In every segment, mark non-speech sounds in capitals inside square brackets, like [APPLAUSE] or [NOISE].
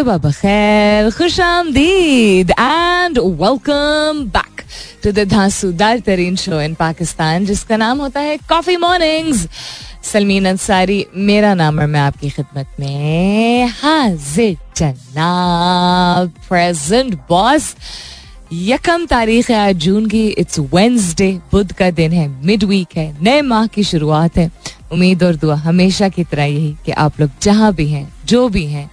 सुबह बखैर खुश आमदीद and welcome back to the धांसूदार तरीन शो इन पाकिस्तान जिसका नाम होता है कॉफ़ी मॉर्निंग्स सलमीन अंसारी मेरा नाम और मैं आपकी खिदमत में हाजिर जनाब प्रेजेंट बॉस यकम तारीख है आज जून की इट्स वेंसडे बुध का दिन है मिड वीक है नए माह की शुरुआत है उम्मीद और दुआ हमेशा की तरह यही कि आप लोग जहाँ भी हैं जो भी हैं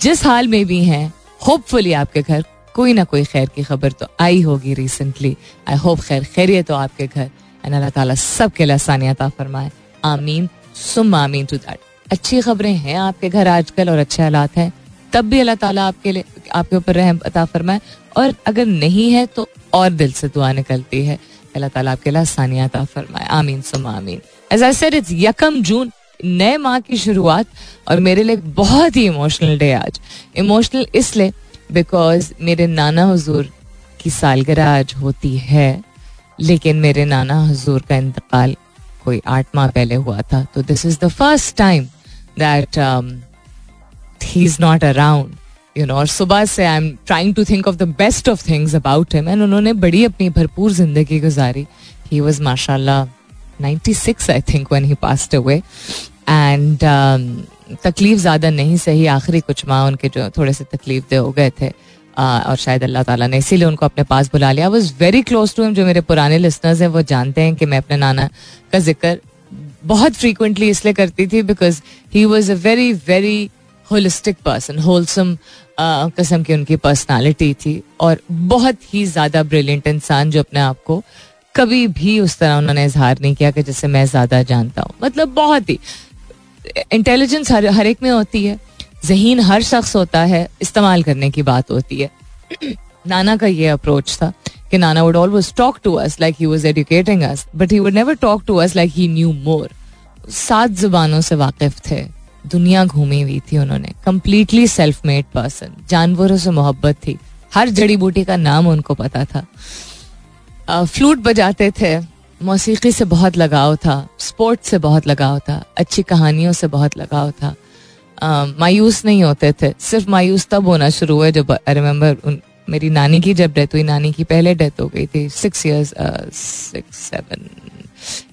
जिस हाल में भी हैं होपफुली आपके घर कोई ना कोई खैर की खबर तो आई होगी रिसेंटली आई होप खैर खैरियत हो आपके घर. एंड अल्लाह ताला सबके लिए आसानियत फरमाए. आमीन. सुम आमीन टू दैट अच्छी खबरें हैं आपके घर आजकल और अच्छे हालात हैं. तब भी अल्लाह ताला आपके लिए, आपके ऊपर रहम अता फरमाए. और अगर नहीं है तो और दिल से दुआ निकलती है. अल्लाह ताला आपके लिए आसानियत फरमाए. आमीन सुम आमीन. एज आई सेड इट्स यकम जून नए माह की शुरुआत और मेरे लिए बहुत ही इमोशनल डे आज। इमोशनल इसलिए बिकॉज़ मेरे नाना हजूर की सालगिरह आज होती है, लेकिन मेरे नाना हजूर का इंतकाल कोई आठ माह पहले हुआ था। तो this is the first time that he is not around you know और सुबह से I am trying to think of the best of things about him and उन्होंने बड़ी अपनी भरपूर ज़िंदगी गुजारी। ही वॉज़ माशाल्लाह 96 I think when he passed away and तकलीफ़ ज़्यादा नहीं, सही आखिरी कुछ माह उनके जो थोड़े से तकलीफ़ दे हो गए थे। और शायद अल्लाह ताला ने इसीलिए उनको अपने पास बुला लिया। Was very close to him जो मेरे पुराने लिसनर्स हैं, वो जानते हैं कि मैं अपने नाना का ज़िक्र बहुत फ्रीक्वेंटली इसलिए करती थी because he was a very very holistic person wholesome किस्म की उनकी पर्सनालिटी थी। और बहुत ही ज़्यादा ब्रिलियंट इंसान जो अपने आप को कभी भी उस तरह उन्होंने इजहार नहीं किया कि जिससे मैं ज़्यादा जानता हूँ। मतलब बहुत ही इंटेलिजेंस हर हर एक में होती है। जहीन हर शख्स होता है, इस्तेमाल करने की बात होती है। [CLEARS THROAT] नाना का ये अप्रोच था कि nana would always talk to us like he was educating us but he would never talk to us like he knew more सात जुबानों से वाकिफ थे। दुनिया घूमी हुई थी उन्होंने। कंप्लीटली सेल्फ मेड पर्सन जानवरों से मोहब्बत थी। हर जड़ी बूटी का नाम उनको पता था। फ्लूट बजाते थे। मौसीकी से बहुत लगाव था। स्पोर्ट से बहुत लगाव था। अच्छी कहानियों से बहुत लगाव था। मायूस नहीं होते थे। सिर्फ़ मायूस तब होना शुरू हुआ जब आई रिमेम्बर मेरी नानी की, जब डेथ हुई, नानी की पहले डेथ हो गई थी। Six years six seven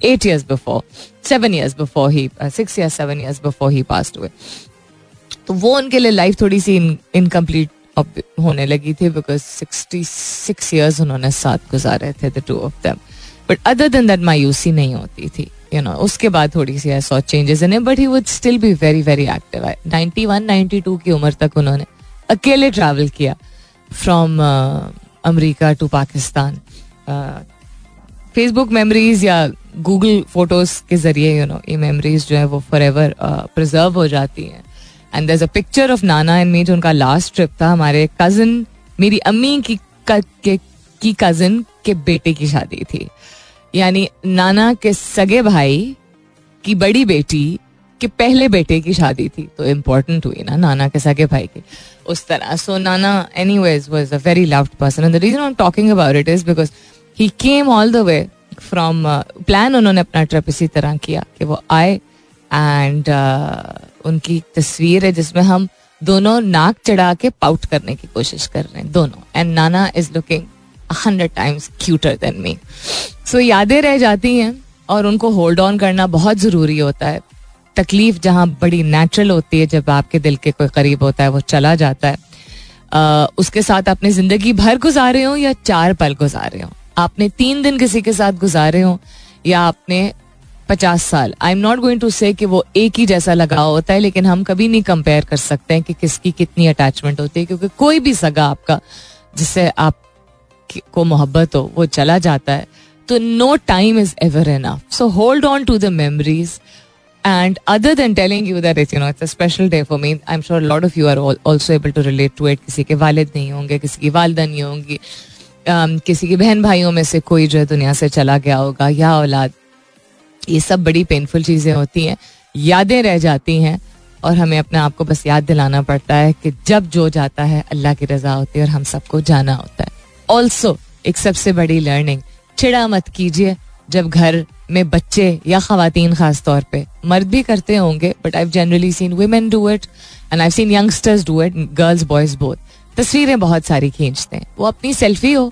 eight years before seven years before he six या seven years before he passed हुए तो वो उनके लिए लाइफ थोड़ी सी इनकम्प्लीट होने लगी थी बिकॉज़ सिक्सटी सिक्स ईयर्स उन्होंने साथ गुजारे थे the two of them but other than that मायूसी नहीं होती थी यू नो उसके बाद थोड़ी सी saw changes in but he would still be very very active ninety one ninety two की उम्र तक उन्होंने अकेले ट्रैवल किया from America to Pakistan. Facebook memories या गूगल फ़ोटोज़ के ज़रिए यू नो ये मेमोरीज जो है वो फॉर एवर प्रिजर्व हो जाती हैं. And there a picture of nana and me जो उनका लास्ट ट्रिप था हमारे कज़न मेरी अम्मी की के, कज़न के बेटे की शादी थी। यानी नाना के सगे भाई की बड़ी बेटी के पहले बेटे की शादी थी। तो इम्पोर्टेंट हुई ना नाना के सगे भाई की उस तरह। So nana anyways was a very loved person and the reason I talking about it is because he came all the way from plan उन्होंने अपना ट्रिप इसी तरह किया कि वो आए एंड उनकी तस्वीर है जिसमें हम दोनों नाक चढ़ा के पाउट करने की कोशिश कर रहे हैं दोनों। And nana is looking hundred times cuter than me so यादें रह जाती हैं और उनको होल्ड ऑन करना बहुत ज़रूरी होता है। तकलीफ़ जहाँ बड़ी नेचुरल होती है जब आपके दिल के कोई करीब होता है वो चला जाता है। आ, उसके साथ आपने ज़िंदगी भर गुजारे हो या चार पल गुजारे हो? आपने तीन दिन किसी के साथ गुजारे हो या आपने पचास साल। I am not going to say कि वो एक ही जैसा लगाव होता है लेकिन हम कभी नहीं कंपेयर कर सकते हैं कि किसकी कितनी अटैचमेंट होती है क्योंकि कोई भी सगा आपका जिससे आप को मोहब्बत हो वो चला जाता है। तो no time is ever enough so hold on to the memories And other than telling you that it's you know it's a special day for me, I'm sure a lot of you are all also able to relate. किसी के वालिद नहीं होंगे किसी की वालदा नहीं होंगी किसी की बहन भाइयों में से कोई जो है दुनिया से चला गया होगा या औलाद ये सब बड़ी पेनफुल चीज़ें होती हैं, यादें रह जाती हैं, और हमें अपने आप को बस याद दिलाना पड़ता है कि जब जो जाता है, अल्लाह की रजा होती है और हम सबको जाना होता है। ऑल्सो एक सबसे बड़ी लर्निंग चिड़ा मत कीजिए जब घर में बच्चे या खातन खास तौर पे मर्द भी करते होंगे but I generally seen women do it and I seen youngsters do it girls boys both तस्वीरें बहुत सारी खींचते हैं। वो अपनी सेल्फी हो,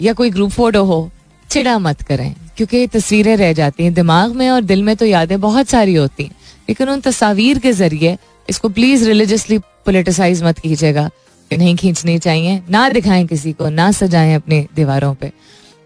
या कोई ग्रुप फ़ोटो हो चिड़ा मत करें। क्योंकि तस्वीरें रह जाती हैं दिमाग में और दिल में तो यादें बहुत सारी होती हैं। लेकिन उन तस्वीर के ज़रिए इसको प्लीज़ रिलीजियसली पोलिटिसाइज मत कीजिएगा। नहीं खींचनी चाहिए, ना दिखाएँ किसी को, ना सजाएँ अपने दीवारों पे।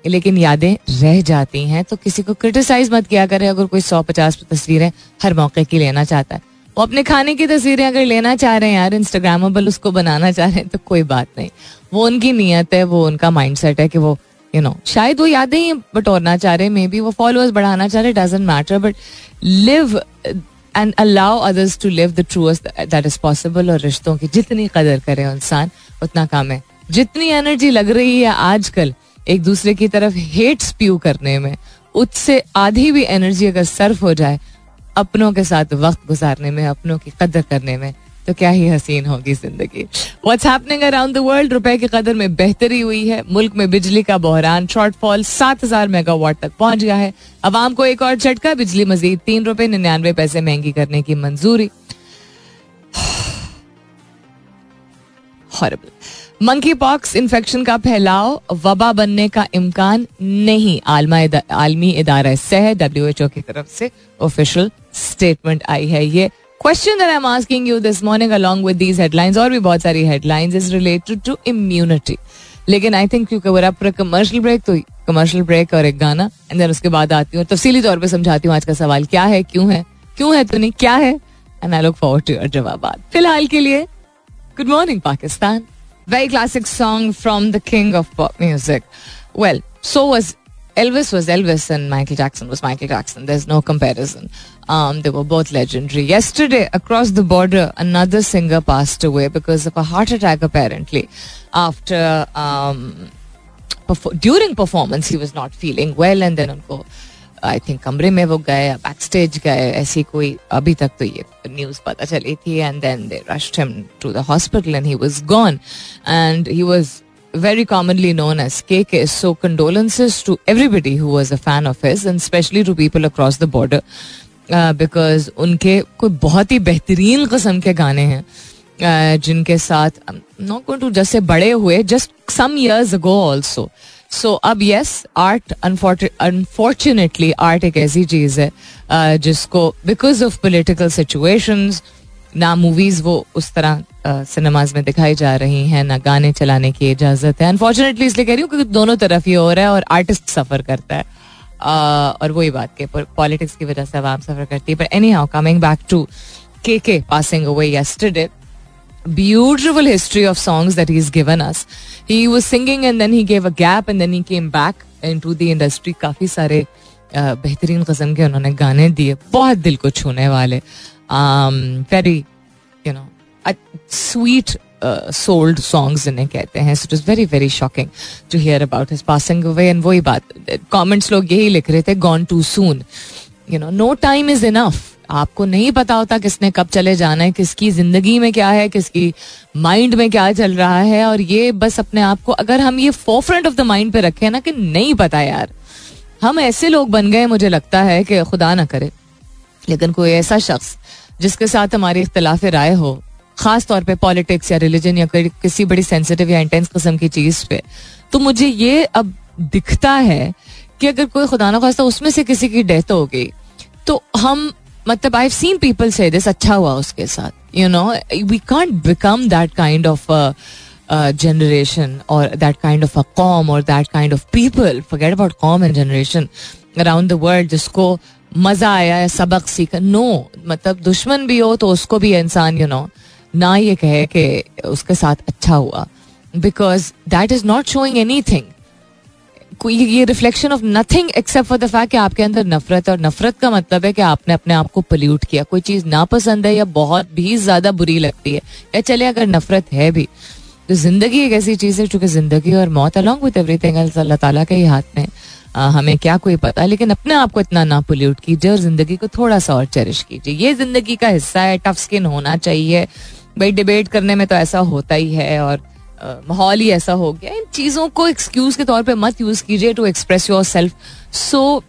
लेकिन यादें रह जाती हैं तो किसी को क्रिटिसाइज मत किया करें। अगर कोई सौ पचास तस्वीरें हर मौके की लेना चाहता है, वो अपने खाने की तस्वीरें अगर लेना चाह रहे हैं यार इंस्टाग्रामेबल उसको बनाना चाह रहे हैं तो कोई बात नहीं। वो उनकी नीयत है, वो उनका माइंड है कि वो यू नो शायद वो यादें ही बटोरना चाह रहे मे बी वो फॉलोअर्स बढ़ाना चाह रहे doesn't matter but live and allow others to live the truest that is possible और रिश्तों की जितनी कदर करे इंसान, उतना काम है। जितनी एनर्जी लग रही है आजकल, एक दूसरे की तरफ़ हेट स्प्यू करने में, उससे आधी भी एनर्जी अगर सर्फ हो जाए, अपनों के साथ वक्त गुजारने में, अपनों की कदर करने में तो क्या ही हसीन होगी ज़िंदगी। What's happening around the world रुपए की कदर में बेहतरी हुई है। मुल्क में बिजली का बहरान। शॉर्टफॉल सात हज़ार मेगावाट तक पहुँच गया है। अवाम को एक और झटका। बिजली मजीद तीन रुपए निन्यानवे पैसे महँगी करने की मंजूरी। मंकी पॉक्स इन्फेक्शन का फैलाव। वबा बनने का इम्कान नहीं। आलमी इदारा सह डब्ल्यू एच ओ की तरफ़ से ऑफिशियल स्टेटमेंट आई है ये। Question that I am asking you this morning along with these headlines और भी बहुत सारी headlines is related to immunity लेकिन आई थिंक क्योंकि अगर आप कमर्शियल ब्रेक तो कमर्शियल ब्रेक और एक गाना एंड देन उसके बाद आती हूँ तफसीली तौर पर समझाती हूँ आज का सवाल क्या है क्यों है क्यों है तो नहीं क्या है? And I look forward to your जवाब फ़िलहाल के लिए good morning Pakistan. Very classic song from the king of pop music. Well, so was Elvis was Elvis and Michael Jackson was Michael Jackson. There's no comparison. Um, they were both legendary. Yesterday, across the border, another singer passed away because of a heart attack, apparently. After, um, perfor- during performance, he was not feeling well and then unko I think कमरे में वो गए या back stage गए ऐसी कोई अभी तक तो ये न्यूज पता चली थी and then they rushed him to the hospital and he was gone and he was very commonly known as KK. So condolences to everybody who was a fan of his and especially to people across the border uh, because उनके कोई बहुत ही बेहतरीन कस्म के गाने हैं uh, जिनके साथ not going to जैसे बड़े हुए just some years ago also so अब यस आर्ट अनफॉर्चुनेटली आर्ट एक ऐसी चीज है जिसको बिकॉज ऑफ पोलिटिकल सिचुएशंस ना मूवीज़ वो उस तरह सिनेमाज में दिखाई जा रही हैं, ना गाने चलाने की इजाज़त है। अनफॉर्चुनेटली इसलिए कह रही हूँ क्योंकि दोनों तरफ़ ही हो रहा है और आर्टिस्ट सफ़र करता है। और वही बात के पॉलिटिक्स की वजह से आवाम सफ़र करती है। But anyhow coming back to K K passing away yesterday beautiful history of songs that he's given us. He was singing and then he gave a gap and then he came back into the industry. काफ़ी सारे बेहतरीन कस्म के उन्होंने गाने दिए। बहुत दिल को छूने वाले। Very you know sweet soul songs इन्हें कहते हैं. It is very very shocking to hear about his passing away and वही बात कमेंट्स लोग यही लिख रहे थे gone too soon you know no time is enough आपको नहीं पता होता किसने कब चले जाना है, किसकी ज़िंदगी में क्या है, किसकी माइंड में क्या चल रहा है. और ये बस अपने आप को, अगर हम ये फोरफ्रंट ऑफ़ द माइंड पे रखें ना कि नहीं पता यार. हम ऐसे लोग बन गए, मुझे लगता है कि खुदा ना करे. लेकिन कोई ऐसा शख्स जिसके साथ हमारी इख्तलाफ राय हो, खास तौर पे पॉलिटिक्स या रिलीजन या किसी बड़ी सेंसिटिव या इंटेंस किस्म की चीज़ पे। तो मुझे ये अब दिखता है कि अगर कोई खुदा ना खास्ता उसमें से किसी की डेथ हो गई तो हम मतलब I seen people say this अच्छा हुआ उसके साथ you know we can't become that kind of generation और that kind of a calm और that kind of people forget about calm and generation around the world जिसको मज़ा आया है, सबक सीखा नो मतलब दुश्मन भी हो तो उसको भी इंसान यू नो ना ये कहे कि उसके साथ अच्छा हुआ। Because that is not showing anything ये reflection of nothing except for the fact कि आपके अंदर नफरत और नफरत का मतलब है कि आपने अपने आप को पोल्यूट किया। कोई चीज़ नापसंद है या बहुत भी ज़्यादा बुरी लगती है, या चले अगर नफरत है भी तो ज़िंदगी एक ऐसी चीज़ है, चूँकि ज़िंदगी और मौत अलॉन्ग विद एवरीथिंग अल्लाह ताला के ही हाथ में। हमें क्या कोई पता? लेकिन अपने आप को इतना ना पोल्यूट कीजिए और ज़िंदगी को थोड़ा सा और चेरिश कीजिए। ये ज़िंदगी का हिस्सा है टफ स्किन होना चाहिए। भाई डिबेट करने में तो ऐसा होता ही है और माहौल ही ऐसा हो गया। इन चीज़ों को एक्सक्यूज के तौर पे मत यूज़ कीजिए to express yourself so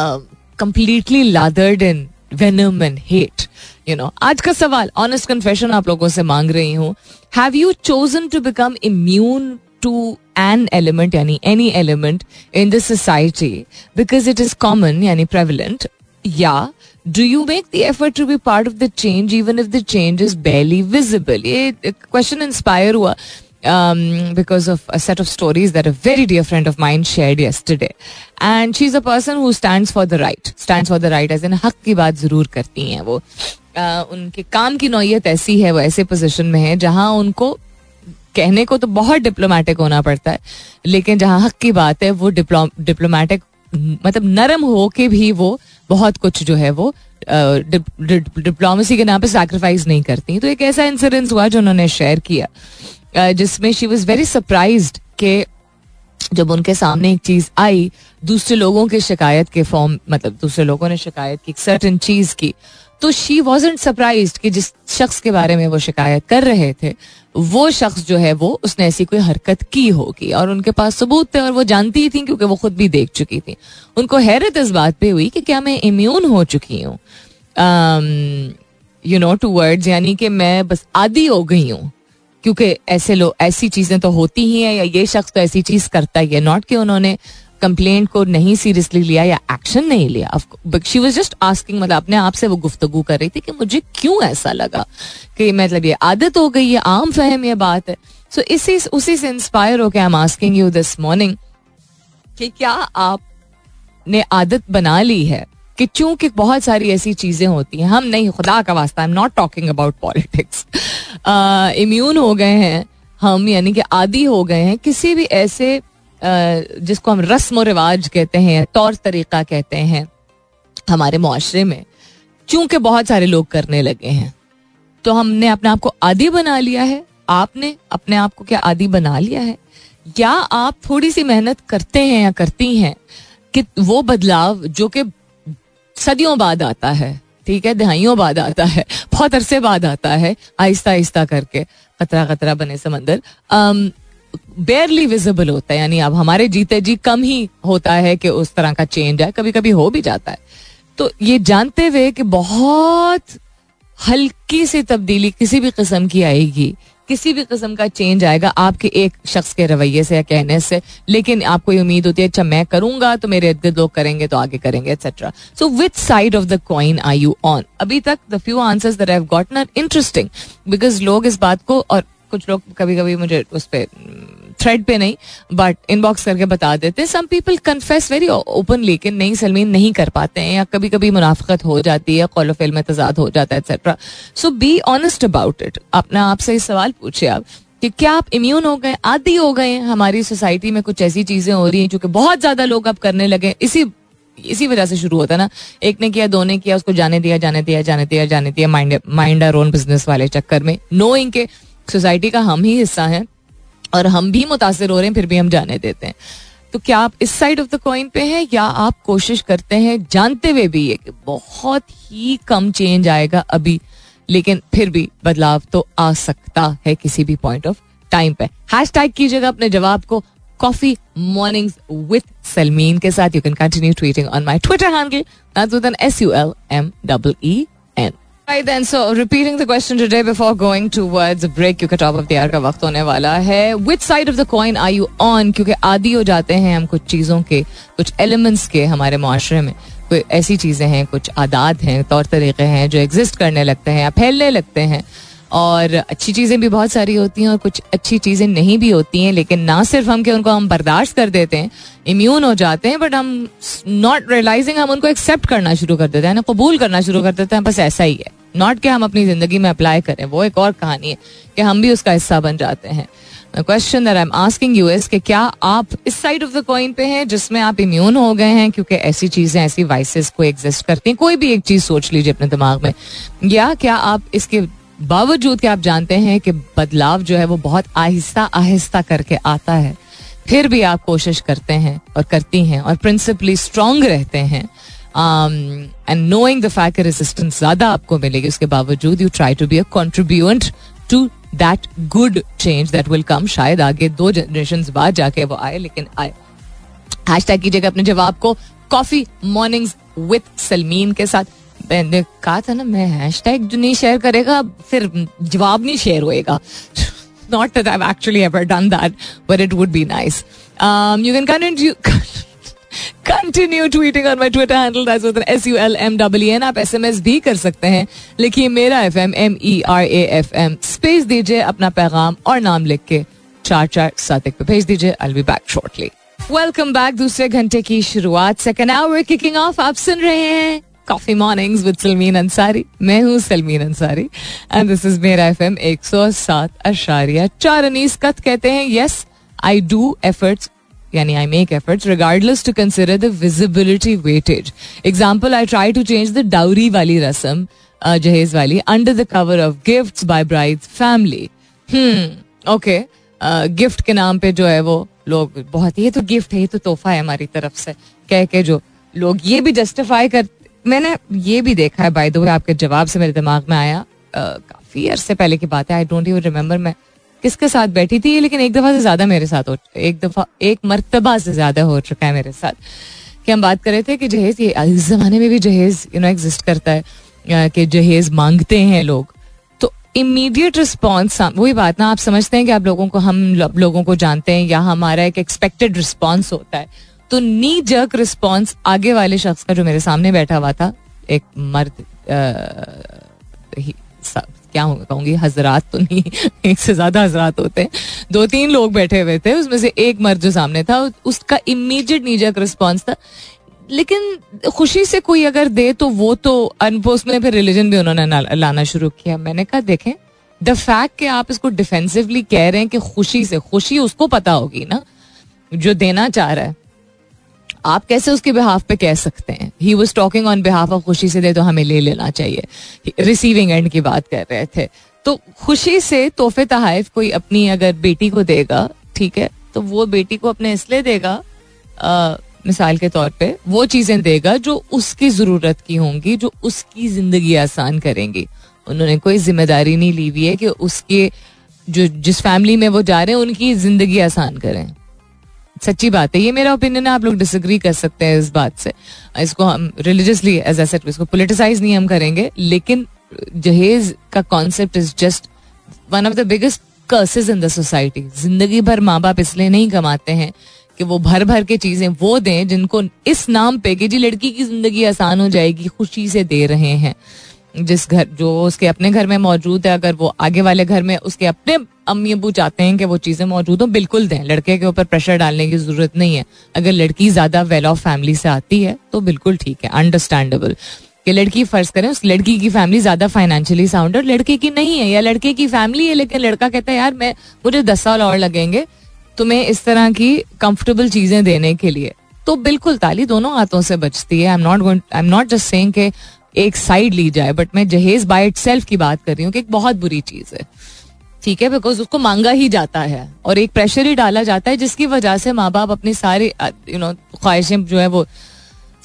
completely lathered in venom and hate you know आज का सवाल ऑनेस्ट कन्फेशन आप लोगों से मांग रही हूँ। Have you chosen to become immune to an element यानी any element in this society because it is common यानी प्रेवलेंट या do you make the effort to be part of the change even if the change is barely visible ये question inspire हुआ um, because of a set of stories that a very dear friend of mine shared yesterday. And she's a person who stands for the right. Stands for the right as in हक की बात ज़रूर करती हैं वो उनके काम की नौयत ऐसी है वो ऐसे पोजीशन में है जहाँ उनको कहने को तो बहुत डिप्लोमेटिक होना पड़ता है, लेकिन जहाँ हक की बात है, वो डिप्लोमेटिक मतलब नरम हो के भी वो बहुत कुछ जो है वो डिप्लोमेसी के नाम पे सैक्रिफाइस नहीं करती तो एक ऐसा इंसिडेंस हुआ जो उन्होंने शेयर किया जिसमें शी वॉज़ वेरी सरप्राइज़ के जब उनके सामने एक चीज़ आई, दूसरे लोगों के शिकायत के फॉर्म मतलब दूसरे लोगों ने शिकायत की सर्टन चीज़ की तो शी वॉजेंट सरप्राइज़ कि जिस शख्स के बारे में वो शिकायत कर रहे थे, वो शख्स जो है वो, उसने ऐसी कोई हरकत की होगी। और उनके पास सबूत थे और वो जानती थी क्योंकि वो खुद भी देख चुकी थी। उनको हैरत इस बात पे हुई कि क्या मैं इम्यून हो चुकी हूँ। यू नो टू वर्ड्स यानी कि मैं बस आदि हो गई हूँ। क्योंकि ऐसे लोग ऐसी चीज़ें तो होती ही हैं, या ये शख्स तो ऐसी चीज़ करता ही है। नॉट कि उन्होंने कंप्लेंट को नहीं सीरियसली लिया या एक्शन नहीं लिया? शी वॉज़ जस्ट आस्किंग मतलब अपने आप से वो गुफ्तगु कर रही थी कि मुझे क्यों ऐसा लगा कि मतलब ये आदत हो गई है आम फहम ये बात है। सो so, इसी उसी से इंस्पायर होकर I am asking you this morning कि क्या आपने आदत बना ली है कि चूँकि बहुत सारी ऐसी चीज़ें होती हैं हम नहीं खुदा का वास्ता I am not talking about politics immune हो गए हैं हम यानी कि आदि हो गए हैं किसी भी ऐसे जिसको हम रस्म व रिवाज कहते हैं, तौर तरीका कहते हैं हमारे मुआरे में, चूँकि बहुत सारे लोग करने लगे हैं। तो हमने अपने आप को आदि बना लिया है। आपने अपने आप को क्या आदि बना लिया है? या आप थोड़ी सी मेहनत करते हैं या करती हैं कि वो बदलाव जो कि सदियों बाद आता है, ठीक है, दहाइयों बाद आता है, बहुत अरसे बाद आता है आहिस्ता आहिस्ता करके खतरा खतरा बने समंदर। बेयरली विजिबल होता है, यानी अब हमारे जीते जी कम ही होता है कि उस तरह का चेंज है कभी कभी हो भी जाता है। तो ये जानते हुए कि बहुत हल्की सी तब्दीली किसी भी किस्म की आएगी, किसी भी किस्म का चेंज आएगा आपके एक शख्स के रवैये से या कहने से, लेकिन आपको ये उम्मीद होती है अच्छा मैं करूँगा तो मेरे इर्द लोग करेंगे तो आगे करेंगे etcetera so with side of the coin I you on अभी तक the few answers that have gotten are interesting because लोग इस बात को और कुछ लोग कभी कभी मुझे उस पर थ्रेड पे नहीं बट इनबॉक्स करके बता देते। Some people confess very openly कि नहीं, सलमीन नहीं कर पाते हैं, या कभी कभी मुनाफ्त हो जाती है, कौल फिल में तजाद हो जाता है etcetera so be honest about it अपना आपसे सवाल पूछे आप कि क्या आप इम्यून हो गए, आदि हो गए? हमारी सोसाइटी में कुछ ऐसी चीज़ें हो रही हैं जो कि बहुत ज़्यादा लोग अब करने लगे। इसी इसी वजह से शुरू होता है ना। एक ने किया, दो ने किया, उसको जाने दिया जाने दिया जाने दिया जाने दिया mind mind are own business वाले चक्कर में। नोइंग के सोसाइटी का हम ही हिस्सा हैं और हम भी मुतासर हो रहे हैं, फिर भी हम जाने देते हैं। तो क्या आप इस साइड ऑफ़ द कॉइन पे हैं या आप कोशिश करते हैं, जानते हुए भी ये कि बहुत ही कम चेंज आएगा अभी, लेकिन फिर भी बदलाव तो आ सकता है किसी भी पॉइंट ऑफ़ टाइम पे। हैश टैग कीजिएगा अपने जवाब को कॉफ़ी मॉर्निंग्स विद सलमीन के साथ। You can continue tweeting on my Twitter handle S U L M double E Right then, so repeating the question today before going towards a break क्योंकि top of the year का वक्त होने वाला है। Which side of the coin are you on क्योंकि आदि हो जाते हैं हम कुछ चीज़ों के कुछ एलिमेंट्स के हमारे माशरे में। कोई ऐसी चीज़ें हैं कुछ आदात हैं तौर तरीके हैं जो एग्जिस्ट करने लगते हैं फैलने लगते हैं। और अच्छी चीज़ें भी बहुत सारी होती हैं और कुछ अच्छी चीज़ें नहीं भी होती हैं लेकिन ना सिर्फ़ हम कि उनको हम बर्दाश्त कर देते हैं इम्यून हो जाते हैं बट हम नॉट रियलाइजिंग हम उनको एक्सेप्ट करना शुरू कर देते हैं कबूल करना शुरू कर देते हैं बस ऐसा ही है। नॉट कि हम अपनी ज़िंदगी में अप्लाई करें, वो एक और कहानी है कि हम भी उसका हिस्सा बन जाते हैं। Question that I am asking you is कि क्या आप इस साइड ऑफ़ द कॉइन पे हैं जिसमें आप इम्यून हो गए हैं क्योंकि ऐसी चीज़ें, ऐसी वाइसेस को एग्जिस्ट करती हैं? कोई भी एक चीज़ सोच लीजिए अपने दिमाग में। या क्या आप इसके बावजूद कि आप जानते हैं कि बदलाव जो है वो बहुत आहिस्ता आहिस्ता करके आता है, फिर भी आप कोशिश करते हैं और करती हैं और प्रिंसिपली स्ट्रांग रहते हैं। And knowing the fact resistance ज़्यादा आपको मिलेगी उसके बावजूद you try to be a contribute to that good change that will come शायद आगे दो जनरेशन बाद जाके वो आए लेकिन आए हैश टैग कीजिएगा अपने जवाब को कॉफ़ी मॉर्निंग्स विथ सलमीन के साथ मैंने कहा था ना मैं हैश टैग जो नहीं शेयर करेगा फिर जवाब नहीं शेयर होएगा not that I actually ever done that but it would be nice you can continue continue tweeting on my Twitter handle S U L M W N आप S M S भी कर सकते हैं। लिखिए मेरा F M M E R A F M space दीजिए अपना पैगाम और नाम लिख के चार चार सात एक पे भेज दीजिए। I be back shortly welcome back दूसरे घंटे की शुरुआत। सेकेंड आवर किकिंग ऑफ़ आप सुन रहे हैं coffee mornings with Salmeen Ansari मैं हूँ Salmeen Ansari and this is मेरा एफ़ एम एक सौ सात अशारिया। चार अनीस कत कहते हैं यस आई डू एफर्ट्स यानी I make efforts regardless to consider the visibility weightage example I try to change the dowry वाली रस्म जहेज वाली under the cover of gift by bride family okay gift के नाम पे जो है वो लोग बहुत ये तो गिफ्ट है, ये तो तोहफा है हमारी तरफ़ से. कह के जो लोग, ये भी जस्टिफाई कर मैंने ये भी देखा है बाय द आपके जवाब से मेरे दिमाग में आया। काफ़ी अरसे पहले की बात है आई डोंट इवन रिमेम्बर मैं किसके साथ बैठी थी, लेकिन एक दफ़ा से ज़्यादा मेरे साथ हो एक दफ़ा एक मरतबा से ज़्यादा हो चुका है मेरे साथ। कि हम बात कर रहे थे कि जहेज, ये इस जमाने में भी जहेज यू नो एग्जिस्ट करता है कि जहेज मांगते हैं लोग। तो इमीडिएट रिस्पॉन्स वही बात ना, आप समझते हैं कि आप लोगों को, हम लोगों को जानते हैं, या हमारा एक एक्सपेक्टेड रिस्पॉन्स होता है। तो नी जर्क रिस्पॉन्स आगे वाले शख्स का जो मेरे सामने बैठा हुआ था, एक मर्द क्या कहूँगी, हजरात तो नहीं, एक से ज़्यादा हजरात होते हैं। दो तीन लोग बैठे हुए थे, उसमें से एक मर्द जो सामने था, उसका इमीडिएट नीजक रिस्पॉन्स था। लेकिन खुशी से कोई अगर दे तो वो तो अनपोस्ट में फिर रिलीजन भी उन्होंने लाना शुरू किया। मैंने कहा, देखें द फैक्ट कि आप इसको डिफेंसिवली कह रहे हैं कि खुशी से, खुशी उसको पता होगी ना, जो देना चाह रहा है। आप कैसे उसके बिहाफ पे कह सकते हैं? He was talking on behalf of खुशी से दे तो हमें ले लेना चाहिए। रिसीविंग एंड की बात कर रहे थे। तो खुशी से तोहफे तहाइफ कोई अपनी अगर बेटी को देगा ठीक है तो वो बेटी को अपने इसलिए देगा आ, मिसाल के तौर पे वो चीज़ें देगा जो उसकी ज़रूरत की होंगी जो उसकी ज़िंदगी आसान करेंगी। उन्होंने कोई ज़िम्मेदारी नहीं ली हुई है कि उसके जो जिस फैमिली में वो जा रहे हैं उनकी ज़िंदगी आसान करें। सच्ची बात है, ये मेरा ओपिनियन है, आप लोग डिसग्री कर सकते हैं इस बात से। इसको हम रिलीजियसली एज एट इसको पोलिटिसाइज नहीं हम करेंगे, लेकिन जहेज का concept is just one of the biggest curses in the society ज़िंदगी भर माँ बाप इसलिए नहीं कमाते हैं कि वो भर भर के चीज़ें वो दें जिनको इस नाम पे कि जी, लड़की की ज़िंदगी आसान हो जाएगी, खुशी से दे रहे हैं। जिस घर, जो उसके अपने घर में मौजूद है, अगर वो आगे वाले घर में उसके अपने अम्मी अबू चाहते हैं कि वो चीज़ें मौजूद हो, बिल्कुल दें। लड़के के ऊपर प्रेशर डालने की ज़रूरत नहीं है। अगर लड़की ज़्यादा वेल ऑफ़ फैमिली से आती है तो बिल्कुल ठीक है अंडरस्टैंडेबल कि लड़की फ़र्ज़ करें, उस लड़की की फैमिली ज़्यादा फाइनेंशियली साउंड और लड़के की नहीं है, या लड़के की फैमिली है, लेकिन लड़का कहता है, यार, मैं, मुझे दस साल और लगेंगे तुम्हें इस तरह की कंफर्टेबल चीज़ें देने के लिए। तो बिल्कुल ताली दोनों हाथों से बचती है। I am not I am not just saying के एक साइड ली जाए बट मैं जहेज बाय इट सेल्फ की बात कर रही हूँ कि एक बहुत बुरी चीज़ है। ठीक है? बिकॉज़ उसको मांगा ही जाता है और एक प्रेशर ही डाला जाता है जिसकी वजह से माँ बाप अपनी सारी यू नो ख्वाहिशें जो है वो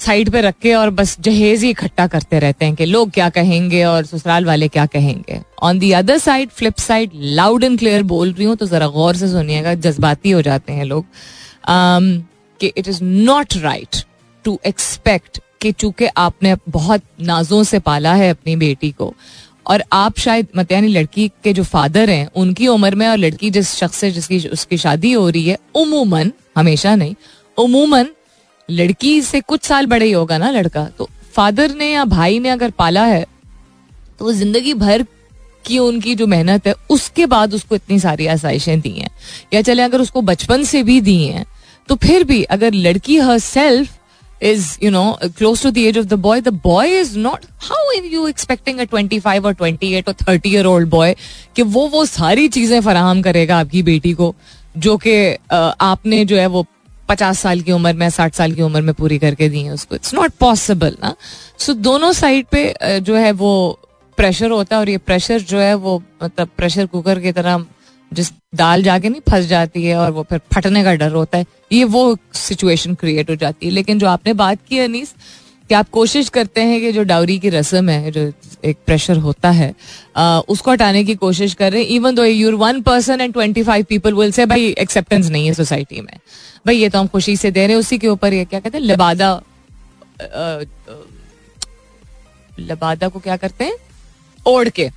साइड पे रख के और बस जहेज ही इकट्ठा करते रहते हैं कि लोग क्या कहेंगे और ससुराल वाले क्या कहेंगे। On the other side flip side loud and clear बोल रही हूँ तो जरा गौर से सुनिएगा जज्बाती हो जाते हैं लोग um, कि it is not right to expect कि चूँकि आपने बहुत नाजों से पाला है अपनी बेटी को, और आप शायद मत, यानी लड़की के जो फादर हैं, उनकी उम्र में और लड़की जिस शख्स से जिसकी, उसकी शादी हो रही है, उमूमन, हमेशा नहीं, उमूमन लड़की से कुछ साल बड़े ही होगा ना लड़का तो फादर ने या भाई ने अगर पाला है तो वो ज़िंदगी भर की उनकी जो मेहनत है, उसके बाद उसको इतनी सारी आसाइशें दी हैं, या चले अगर उसको बचपन से भी दी हैं तो फिर भी अगर लड़की herself is, you know, close to the age of the boy the boy is not, how are you expecting a 25 or 28 or 30 year old boy कि वो वो सारी चीज़ें फराहम करेगा आपकी बेटी को, जो कि आपने जो है वो पचास साल की उम्र में, साठ साल की उम्र में पूरी करके दी है उसको। इट्स नॉट पॉसिबल ना। सो दोनों साइड पे जो है वो प्रेशर होता है और ये प्रेशर जो है वो मतलब प्रेशर कुकर की तरह जिस दाल जाके नहीं फंस जाती है और वो फिर फटने का डर होता है ये वो सिचुएशन क्रिएट हो जाती है। लेकिन जो आपने बात की अनीस कि आप कोशिश करते हैं कि जो डाउरी की रस्म है जो एक प्रेशर होता है आ, उसको हटाने की कोशिश कर रहे हैं। Even though your one person and twenty five people will say भाई एक्सेप्टेंस नहीं है सोसाइटी में। भाई ये तो हम खुशी से दे रहे हैं उसी के ऊपर ये क्या कहते हैं लबादा लबादा को क्या करते हैं? ओढ़ के।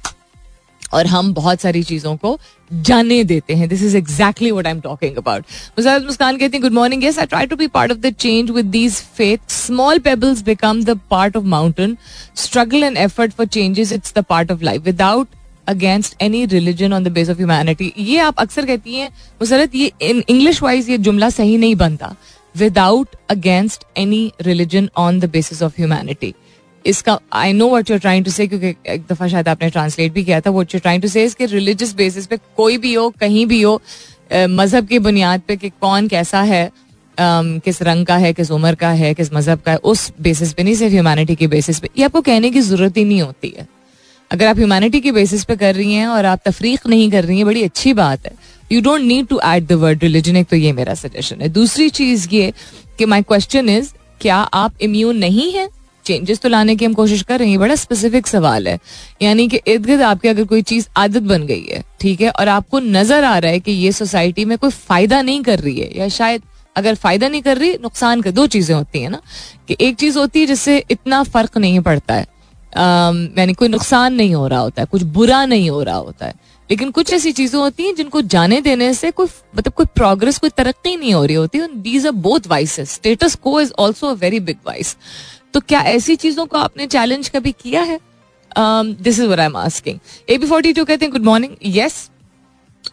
और हम बहुत सारी चीज़ों को जाने देते हैं। This is exactly what I am talking about Mujahid Muskan कहती हैं good morning yes I try to be part of the change with these faith small pebbles become the part of mountain struggle and effort for changes it's the part of life without against any religion on the base of humanity ये आप अक्सर कहती हैं मुसरत ये English wise ये जुमला सही नहीं बनता. Without against any religion on the basis of humanity इसका I know what you're trying to say क्योंकि एक दफ़ा शायद आपने ट्रांसलेट भी किया था वट यूर ट्राइंग टू से इसके रिलीजियस बेसिस पे कोई भी हो कहीं भी हो मज़हब की बुनियाद पे कि कौन कैसा है um, किस रंग का है किस उम्र का है किस मज़हब का है उस बेसिस पे नहीं सिर्फ़ ह्यूमैनिटी के बेसिस पे। ये आपको कहने की ज़रूरत ही नहीं होती है। अगर आप ह्यूमैनिटी के बेसिस पे कर रही हैं और आप तफरीक नहीं कर रही हैं बड़ी अच्छी बात है। You don't need to add the word religion एक तो ये मेरा सजेशन है। दूसरी चीज़ ये कि माई क्वेश्चन इज़ क्या आप इम्यून नहीं है? चेंजेस तो लाने की हम कोशिश कर रहे हैं बड़ा स्पेसिफिक सवाल है। यानी कि इर्द गिर्द आपकी अगर कोई चीज़ आदत बन गई है, ठीक है, और आपको नज़र आ रहा है कि ये सोसाइटी में कोई फ़ायदा नहीं कर रही है, या शायद अगर फ़ायदा नहीं कर रही, नुकसान कर, दो चीज़ें होती है ना, कि एक चीज़ होती है जिससे इतना फ़र्क नहीं पड़ता है। यानी कोई नुकसान नहीं हो रहा होता है, कुछ बुरा नहीं हो रहा होता है। लेकिन कुछ ऐसी चीज़ें होती हैं जिनको जाने देने से कोई मतलब कोई प्रोग्रेस कोई तरक्की नहीं हो रही होती these are both vices status quo is also a very big vice तो क्या ऐसी चीज़ों को आपने चैलेंज कभी किया है this is what I am asking A B forty two कहते हैं गुड मॉर्निंग यस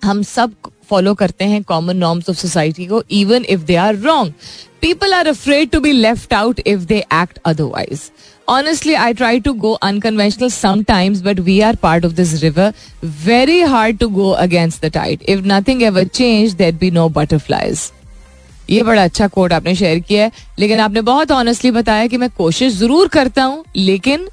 हम सब फॉलो करते हैं कॉमन नॉर्म्स ऑफ़ सोसाइटी को even if they are wrong people are afraid to be left out if they act otherwise Honestly, I try to go unconventional sometimes, but we are part of this river. Very hard to go against the tide. If nothing ever changed, there'd be no butterflies. ये बड़ा अच्छा coat आपने share किया है। लेकिन आपने बहुत honestly बताया कि मैं कोशिश ज़रूर करता हूँ, लेकिन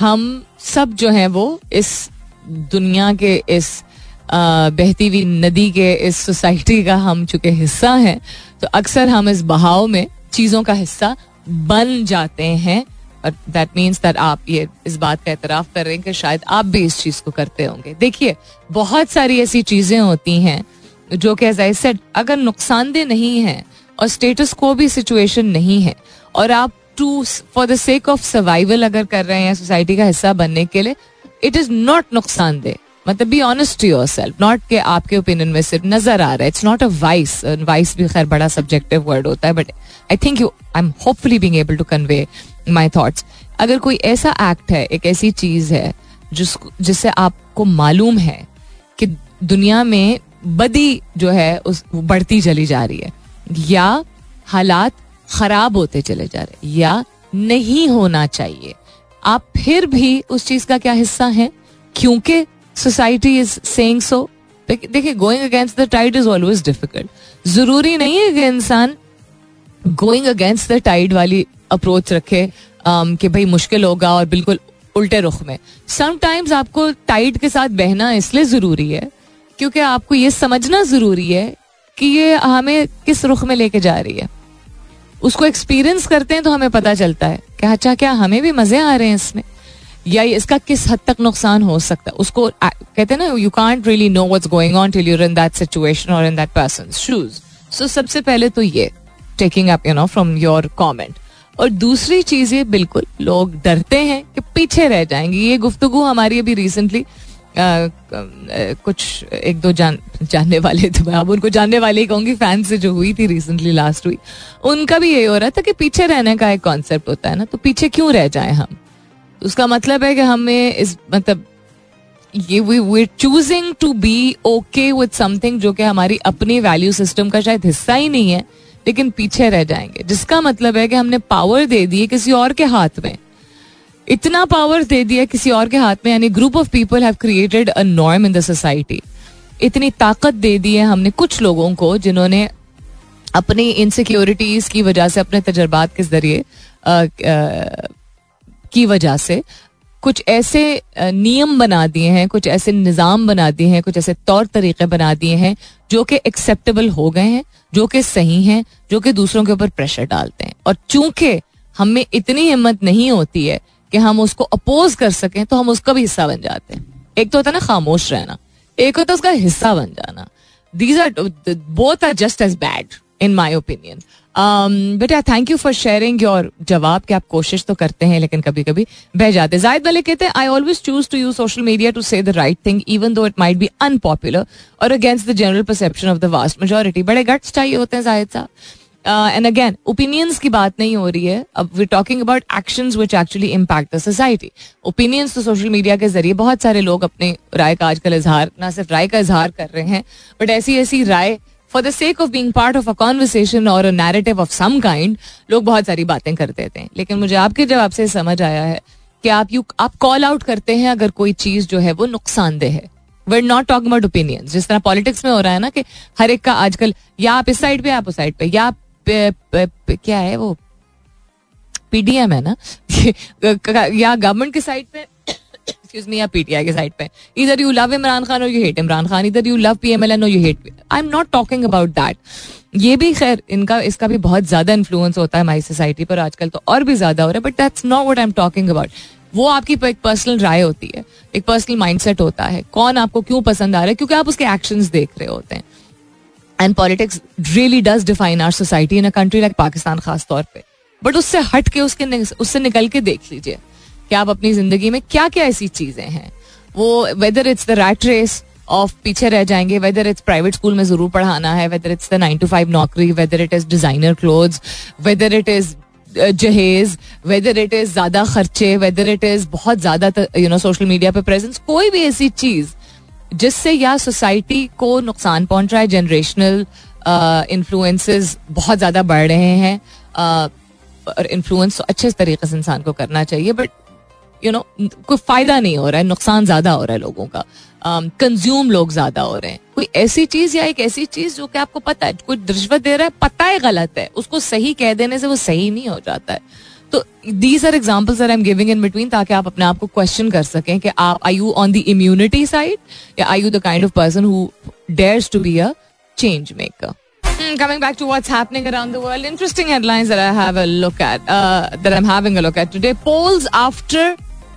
हम सब जो हैं वो इस दुनिया के इस बहती हुई नदी के इस सोसाइटी का हम चुके हिस्सा हैं तो अक्सर हम इस बहाव में चीज़ों का हिस्सा बन जाते हैं। और दैट मीन्स दैट आप ये इस बात का एतराफ़ कर रहे हैं कि शायद आप भी इस चीज़ को करते होंगे। देखिए, बहुत सारी ऐसी चीज़ें होती हैं जो कि एज आई सेड अगर नुकसानदेह नहीं है और स्टेटस को भी सिचुएशन नहीं है। और आप too for the sake of survival अगर कर रहे हैं सोसाइटी का हिस्सा बनने के लिए इट इज़ नॉट नुकसानदेह। मतलब be honest to yourself not के आपके ओपिनियन में सिर्फ़ नज़र आ रहा है। It's not a vice vice भी खैर बड़ा सब्जेक्टिव वर्ड होता है but I think you I am hopefully being able to convey my thoughts अगर कोई ऐसा एक्ट है, एक ऐसी चीज़ है, जिस, जिससे आपको मालूम है कि दुनिया में बदी जो है, उस बढ़ती चली जा रही है। या हालात खराब होते चले जा रहे या नहीं होना चाहिए। आप फिर भी उस चीज़ का क्या हिस्सा हैं? क्योंकि सोसाइटी इज़ सेइंग सो देखिए going against the tide is always difficult ज़रूरी नहीं है कि इंसान गोइंग अगेंस्ट द टाइड वाली अप्रोच रखे um, कि भाई मुश्किल होगा और बिल्कुल उल्टे रुख में। समटाइम्स आपको टाइड के साथ बहना इसलिए ज़रूरी है क्योंकि आपको ये समझना ज़रूरी है कि ये हमें किस रुख में लेके जा रही है। उसको एक्सपीरियंस करते हैं तो हमें पता चलता है कि अच्छा क्या हमें भी मज़े आ रहे हैं इसमें? या इसका किस हद तक नुकसान हो सकता है? उसको कहते हैं ना you can't really know what's going on till you're in that situation और in that person shoes so सबसे पहले तो ये taking up you know from your comment और दूसरी चीज़ ये, बिल्कुल, लोग डरते हैं कि पीछे रह जाएँगे। ये गुफ्तगु हमारी अभी रिसेंटली कुछ एक दो जान, जानने वाले तो मैं अब उनको जानने वाले ही कहूँगी फ़ैन से जो हुई थी रिसेंटली लास्ट वीक उनका भी यही हो रहा था कि पीछे रहने का एक कॉन्सेप्ट होता है ना तो पीछे क्यों रह जाए हम? उसका मतलब है कि हमें इस मतलब ये we we choosing to be okay with something जो कि हमारी अपनी वैल्यू सिस्टम का शायद हिस्सा ही नहीं है, लेकिन पीछे रह जाएँगे। जिसका मतलब है कि हमने पावर दे दी है किसी और के हाथ में। इतना पावर दे दिया किसी और के हाथ में, यानी group of people have created a norm in the society इतनी ताकत दे दी है हमने कुछ लोगों को जिन्होंने अपनी इनसिक्योरिटीज की वजह से, अपने तजर्बात के ज़रिए की वजह से कुछ ऐसे नियम बना दिए हैं, कुछ ऐसे निज़ाम बना दिए हैं, कुछ ऐसे तौर तरीके बना दिए हैं, जो कि एक्सेप्टेबल हो गए हैं, जो कि सही हैं, जो कि दूसरों के ऊपर प्रेशर डालते हैं। और चूँकि हमें इतनी हिम्मत नहीं होती है कि हम उसको अपोज कर सकें तो हम उसका भी हिस्सा बन जाते हैं। एक तो होता है ना, खामोश रहना। एक होता है उसका हिस्सा बन जाना। These are both are just as bad in my opinion बेटा thank you for sharing your जवाब कि आप कोशिश तो करते हैं, लेकिन कभी कभी बह जाते जायद वाले कहते हैं I always choose to use social media to say the right thing even though it might be unpopular और against the general perception of the vast majority बड़े गट्स चाहिए होते हैं जायद साहब। एंड अगेन ओपिनियंस की बात नहीं हो रही है. अब we talking about action which actually impact the society opinions तो सोशल मीडिया के ज़रिए बहुत सारे लोग अपने राय का आजकल इजहार, ना सिर्फ़ राय का इजहार कर रहे हैं बट ऐसी ऐसी राय for the sake of being part of a conversation और नैरेटिव ऑफ़ सम काइंड लोग बहुत सारी बातें कर देते हैं. लेकिन मुझे आपके जवाब से समझ आया है कि आप यू आप कॉल आउट करते हैं अगर कोई चीज़ जो है वो नुकसानदेह है. We're not talk about opinions जिस तरह पॉलिटिक्स में हो रहा है ना कि हर एक का आजकल, या आप इस साइड पे, आप उस साइड पे, या आप क्या है वो? पीडीएम है ना? [LAUGHS] या गवर्नमेंट के साइड पे एक्सक्यूज मी या पीटीआई के साइड पे। इधर यू लव इमरान खान और यू हेट इमरान खान इधर यू लव पीएमएलएन और you hate I am not talking about that ये भी खैर, इनका, इसका भी बहुत ज़्यादा इन्फ्लुएंस होता है हमारी सोसाइटी पर आजकल तो और भी ज़्यादा हो रहा है but that's not what I am talking about वो आपकी एक पर्सनल राय होती है, एक पर्सनल माइंडसेट होता है, कौन आपको क्यों पसंद आ रहा है, क्योंकि आप उसके एक्शंस देख रहे होते हैं। And politics really does define our society in a country like Pakistan खास तौर पे। बट उससे हट के उसके उससे निकल के देख लीजिए, कि आप अपनी ज़िंदगी में क्या क्या ऐसी चीज़ें हैं। वो whether it's the rat race of पीछे रह जाएँगे वेदर इट्स प्राइवेट स्कूल में ज़रूर पढ़ाना है whether it's the nine to five नौकरी whether it is designer clothes whether it is जहेज whether it is ज़्यादा खर्चे वेदर इट इज़ बहुत ज़्यादा यू नो सोशल मीडिया पे प्रेजेंस कोई भी ऐसी चीज़ जिससे या सोसाइटी को नुकसान पहुँच रहा है जनरेशनल इन्फ्लुएंसेस बहुत ज़्यादा बढ़ रहे हैं और इन्फ्लुएंस तो अच्छे तरीके से इंसान को करना चाहिए बट यू नो कोई फ़ायदा नहीं हो रहा है नुकसान ज़्यादा हो रहा है लोगों का। कंज्यूम um, लोग ज़्यादा हो रहे हैं। कोई ऐसी चीज़ या एक ऐसी चीज़ जो कि आपको पता है कोई रिश्वत दे रहा है पता है गलत है उसको सही कह देने से वो सही नहीं हो जाता है। तो these are examples I am giving in between ताकि आप अपने आप को क्वेश्चन कर सकें कि आप are you on the immunity side या are you the kind of person who dares to be a change maker coming back to what's happening around the world, interesting headlines that I have a look at, uh, that I'm having a look at today. Polls after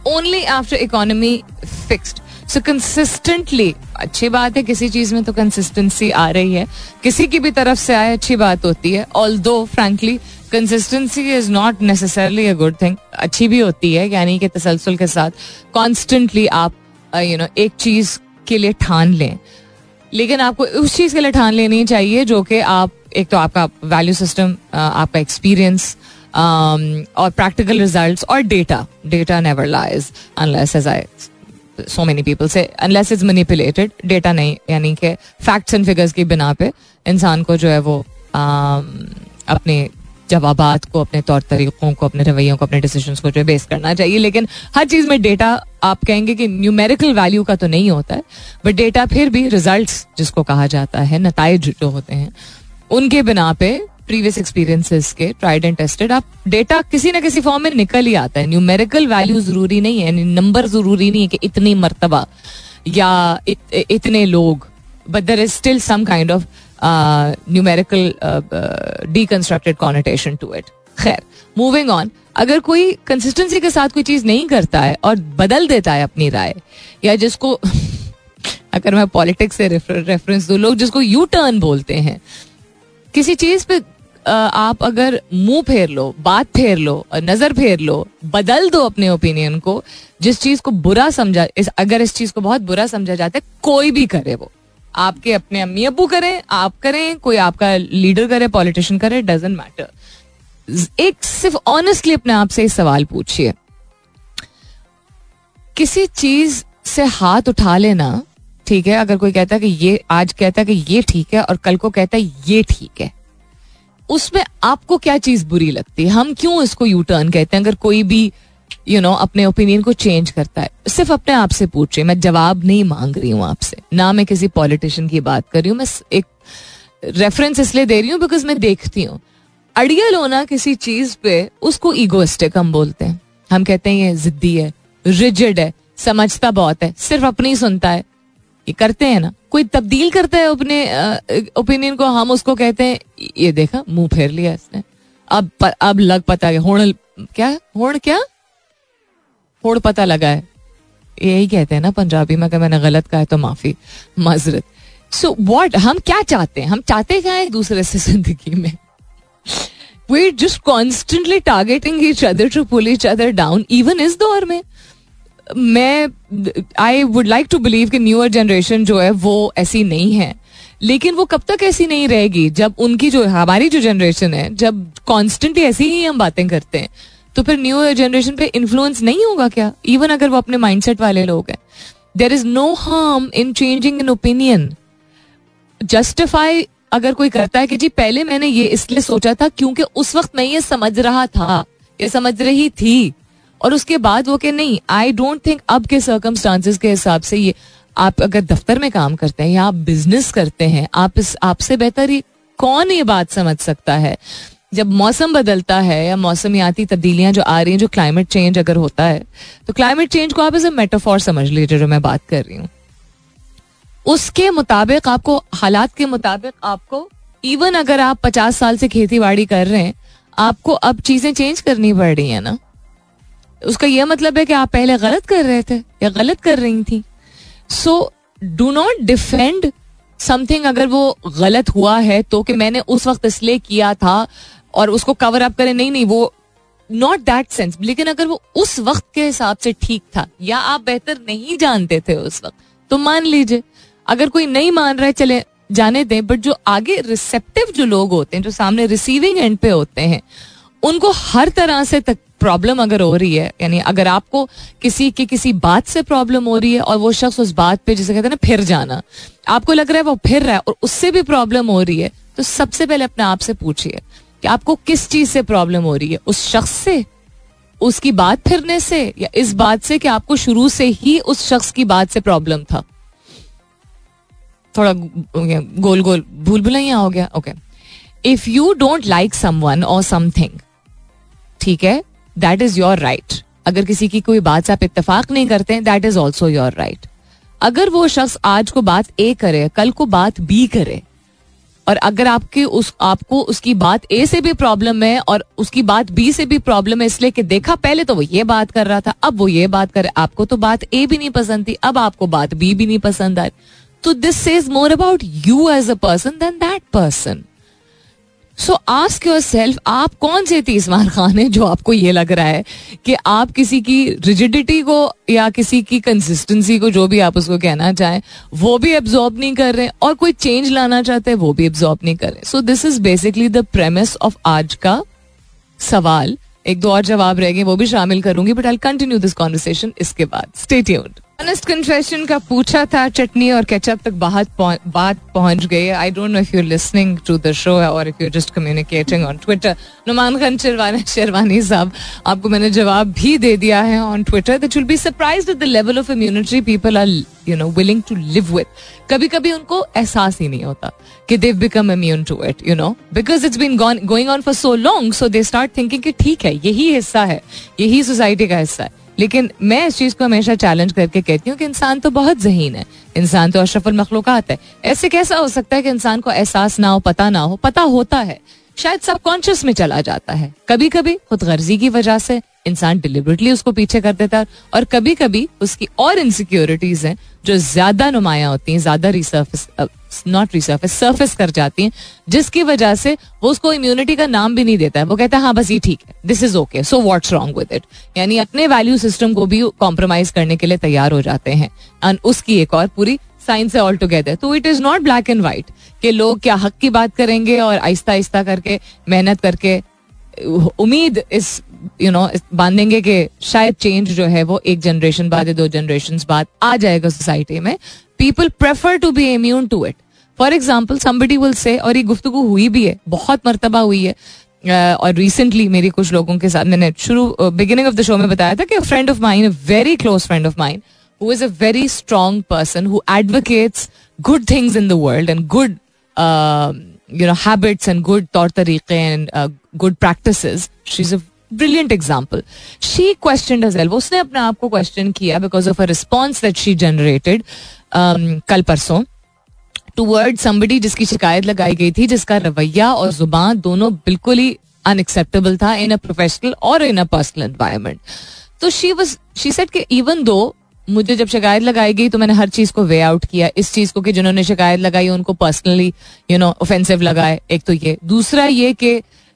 only after economy fixed so consistently अच्छी बात है किसी चीज़ में तो consistency आ रही है। किसी की भी तरफ़ से आए अच्छी बात होती है। Although frankly consistency is not necessarily a good thing अच्छी भी होती है यानी कि तसलसल के साथ कॉन्स्टेंटली आप यू नो एक चीज़ के लिए ठान लें। लेकिन आपको उस चीज़ के लिए ठान लेनी चाहिए जो कि आप, एक तो आपका वैल्यू सिस्टम आपका एक्सपीरियंस और प्रैक्टिकल रिज़ल्ट और data data never lies unless as I saw many people say unless is manipulated data नहीं, यानी कि फैक्ट्स एंड फिगर्स की बिना पे इंसान को जो है वो अपने जवाबात को अपने तौर तरीकों को अपने रवैयों को अपने डिसीज़न को जो बेस करना चाहिए। लेकिन हर चीज़ में डेटा आप कहेंगे कि न्यूमेरिकल वैल्यू का तो नहीं होता है बट डेटा फिर भी रिज़ल्ट जिसको कहा जाता है नतज जो होते हैं उनके बिना पे प्रीवियस एक्सपीरियंसेस के ट्राइड एंड टेस्टेड आप डेटा किसी ना किसी फॉर्म में निकल ही आता है। न्यूमेरिकल वैल्यू ज़रूरी नहीं है नंबर ज़रूरी नहीं है कि इतनी मरतबा या इत, इतने लोग but there is still some kind of numerical deconstructed connotation to it खैर मूविंग ऑन अगर कोई कंसिस्टेंसी के साथ कोई चीज़ नहीं करता है और बदल देता है अपनी राय, या जिसको, [LAUGHS] अगर मैं पॉलिटिक्स से रेफरेंस दू, लोग जिसको यू टर्न बोलते हैं, किसी चीज़ पे आप अगर मुँह फेर लो, बात फेर लो नज़र फेर लो, बदल दो अपने ओपिनियन को, जिस चीज़ को बुरा समझा, इस, अगर इस चीज़ को बहुत बुरा समझा जाता है, कोई भी करे वो। आपके अपने अम्मी अबू करें, आप करें, कोई आपका लीडर करे, पॉलिटिशियन करे डजेंट मैटर एक सिर्फ़ ऑनेस्टली अपने आप से सवाल पूछिए। किसी चीज़ से हाथ उठा लेना, ठीक है, अगर कोई कहता है कि ये, आज कहता है कि ये ठीक है और कल को कहता है ये ठीक है, उसमें आपको क्या चीज़ बुरी लगती है? हम क्यों इसको यू टर्न कहते हैं? अगर कोई भी यू नो अपने ओपिनियन को चेंज करता है। सिर्फ़ अपने आप से पूछिए मैं जवाब नहीं मांग रही हूँ आपसे। ना मैं किसी पॉलिटिशियन की बात कर रही हूँ, मैं एक रेफरेंस इसलिए दे रही हूँ बिकॉज़ मैं देखती हूँ। अड़ियल होना किसी चीज़ पे, उसको ईगोइस्टिक हम बोलते हैं। हम कहते हैं, ये जिद्दी है रिजिड है, समझता बहुत है, सिर्फ़ अपनी सुनता है। ये करते हैं ना। कोई तब्दील करता है अपने ओपिनियन को, हम उसको कहते हैं, ये देखा, मुँह फेर लिया इसने। अब अब लग पता है होड़ क्या होड़ क्या? होड़ पता लगा है। यही कहते हैं ना पंजाबी में, अगर मैंने गलत कहा है तो माफ़ी, माजरत। सो वॉट हम क्या चाहते हैं? हम चाहते क्या है दूसरे से ज़िंदगी में? We just constantly targeting each other to pull each other down even इस दौर में। मैं I would like to believe कि न्यूअर जनरेशन जो है, वो ऐसी नहीं है। लेकिन वो कब तक ऐसी नहीं रहेगी? जब उनकी जो, हमारी जो जनरेशन है, जब कॉन्स्टेंटली ऐसी ही हम बातें करते हैं। तो फिर न्यू जनरेशन पे इन्फ्लुएंस नहीं होगा क्या? इवन अगर वो अपने माइंडसेट वाले लोग हैं। There is no harm in changing in opinion justify अगर कोई करता है कि जी, पहले मैंने ये इसलिए सोचा था क्योंकि उस वक्त मैं ये समझ रहा था, ये समझ रही थी। और उसके बाद वो कि नहीं आई डोंट थिंक अब के सर्कमस्टांसिस के हिसाब से ये, आप अगर दफ्तर में काम करते हैं या आप बिज़नेस करते हैं, आप इस, आपसे बेहतर ही कौन ये बात समझ सकता है? जब मौसम बदलता है या मौसमियाती तब्दीलियाँ जो आ रही हैं, जो क्लाइमेट चेंज अगर होता है तो क्लाइमेट चेंज को आप एज ए मेटाफॉर समझ लीजिए जो मैं बात कर रही हूँ। उसके मुताबिक आपको, हालात के मुताबिक आपको इवन अगर आप पचास साल से खेती बाड़ी कर रहे हैं, आपको अब चीज़ें चेंज करनी पड़ रही है ना? उसका यह मतलब है कि आप पहले गलत कर रहे थे या गलत कर रही थी। So do not defend something अगर वो गलत हुआ है तो कि मैंने उस वक्त इसलिए किया था और उसको कवर अप करें। नहीं नहीं, वो नॉट दैट सेंस लेकिन अगर वो उस वक्त के हिसाब से ठीक था, या आप बेहतर नहीं जानते थे उस वक्त तो मान लीजिए, अगर कोई नहीं मान रहा है, चले, जाने दें बट जो आगे रिसेप्टिव जो लोग होते हैं, जो सामने रिसीविंग एंड पे होते हैं, उनको हर तरह से तक प्रॉब्लम अगर हो रही है, यानी अगर आपको किसी की किसी बात से प्रॉब्लम हो रही है, और वो शख्स उस बात पे, जिसे कहते हैं ना, फिर जाना, आपको लग रहा है वो फिर रहा है, और उससे भी प्रॉब्लम हो रही है तो सबसे पहले अपने आप से पूछिए। कि आपको किस चीज़ से प्रॉब्लम हो रही है? उस शख्स से? उसकी बात फिरने से? या इस बात से कि आपको शुरू से ही उस शख्स की बात से प्रॉब्लम था? थोड़ा गोल गोल, भूल भुलैया हो गया। Okay if you don't like someone और समथिंग ठीक है? दैट इज़ योर राइट अगर किसी की कोई बात से आप इतफाक नहीं करते हैं that is also your right अगर वो शख्स आज को बात ए करे, कल को बात बी करे और अगर आपके उस, आपको उसकी बात ए से भी प्रॉब्लम है और उसकी बात बी से भी प्रॉब्लम है, इसलिए कि देखा, पहले तो वो ये बात कर रहा था, अब वो ये बात कर आपको तो बात ए भी नहीं पसंद थी, अब आपको बात बी भी नहीं पसंद आई। तो this is more about you as a person than that person so ask yourself आप कौन से तीसवार खान है जो आपको ये लग रहा है कि आप किसी की रिजिडिटी को या किसी की कंसिस्टेंसी को जो भी आप उसको कहना चाहें, वो भी एब्जॉर्ब नहीं कर रहे और कोई चेंज लाना चाहते हैं, वो भी एब्जॉर्ब नहीं कर रहे so this is basically the premise of आज का सवाल। एक दो और जवाब रह गए, वो भी शामिल करूँगी but I continue this conversation इसके बाद। स्टे ट्यून्ड ऑनेस्ट कन्फेशन का पूछा था, चटनी और केचप तक बात बात पहुँच गई। I don't know if you listening to the show और if you just communicating on Twitter Numan Khan Sherwani Sherwani साहब, आपको मैंने जवाब भी दे दिया है on Twitter that will be surprised at the level of immunity people are you know willing to live with कभी कभी उनको एहसास ही नहीं होता कि they become immune to it you know because it's been going on for so long so they start thinking कि ठीक है, यही हिस्सा है, यही सोसाइटी का हिस्सा है। लेकिन मैं इस चीज़ को हमेशा चैलेंज करके कहती हूँ कि इंसान तो बहुत जहीन है। इंसान तो अशरफुल मखलूकत है। ऐसे कैसा हो सकता है कि इंसान को एहसास ना हो, पता ना हो? पता होता है। शायद सबकॉन्शियस में चला जाता है। कभी कभी खुद गर्जी की वजह से इंसान डिलिबरेटली उसको पीछे कर देता है और कभी कभी उसकी और इनसिक्योरिटीज हैं जो ज़्यादा नुमाया होती हैं, ज़्यादा रिसर्फिस नॉट रिसर्फिस सर्फिस कर जाती हैं, जिसकी वजह से वो उसको इम्यूनिटी का नाम भी नहीं देता है। वो कहता है हाँ बस ये ठीक है। This is okay so what's wrong with it यानी अपने वैल्यू सिस्टम को भी कॉम्प्रोमाइज करने के लिए तैयार हो जाते हैं। एंड उसकी एक और पूरी साइंस है ऑल टुगेदर तो it is not black and white कि लोग क्या हक की बात करेंगे और आहिस्ता आहिस्ता करके, मेहनत करके, उम्मीद इस यू नो बांधेंगे कि शायद चेंज जो है वो एक जनरेशन बाद या दो जनरेशन बाद आ जाएगा सोसाइटी में. People prefer to be immune to it for example somebody will say और ये गुफ्तु हुई भी है, बहुत मरतबा हुई है। और रिसेंटली मेरी कुछ लोगों के साथ, मैंने शुरू बिगिनिंग ऑफ़ द शो में बताया था कि friend of mind very close friend of mind who is a very strong person who advocates good things in the world and good you know habits and good तौर तरीके and uh, good practices she's a brilliant example she question self उसने अपने आप को question किया because of a response that she generated कल परसों toward somebody जिसकी शिकायत लगाई गई थी जिसका रवैया और जुबान दोनों बिल्कुल ही अनएक्सेप्टेबल था इन अ प्रोफेशनल और इन अ पर्सनल एनवायरमेंट तो शी वॉज शी सेट कि इवन दो मुझे जब शिकायत लगाई गई तो मैंने हर चीज़ को वे आउट किया। इस चीज़ को कि जिन्होंने शिकायत लगाई, उनको पर्सनली यू नो ऑफेंसिव लगाए। एक तो ये। दूसरा ये कि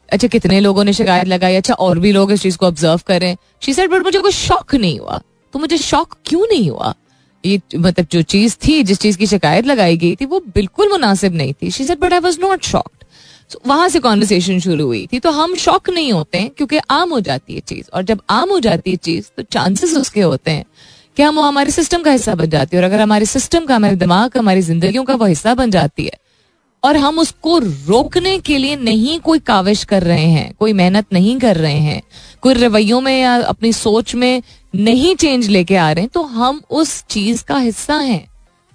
अच्छा कितने लोगों ने शिकायत लगाई? अच्छा और भी लोग इस चीज़ को ऑब्ज़र्व करें शी सेड बट मुझे कोई शौक नहीं हुआ। तो मुझे शौक क्यों नहीं हुआ? ये मतलब जो चीज़ थी, जिस चीज़ की शिकायत लगाई गई थी, वो बिल्कुल मुनासिब नहीं थी। She said but I was not shocked वहाँ से कॉन्वर्सेशन शुरू हुई थी। तो हम शौक नहीं होते हैं, क्योंकि आम हो जाती है चीज़। और जब आम हो जाती है चीज़ तो चांसेस उसके होते हैं। कि हम वो हमारे सिस्टम का हिस्सा बन जाती है? और अगर हमारे सिस्टम का, हमारे दिमाग का हमारी जिंदगियों का वो हिस्सा बन जाती है, और हम उसको रोकने के लिए नहीं कोई काविश कर रहे हैं, कोई मेहनत नहीं कर रहे हैं, कोई रवैयों में या अपनी सोच में नहीं चेंज लेके आ रहे हैं तो हम उस चीज़ का हिस्सा हैं।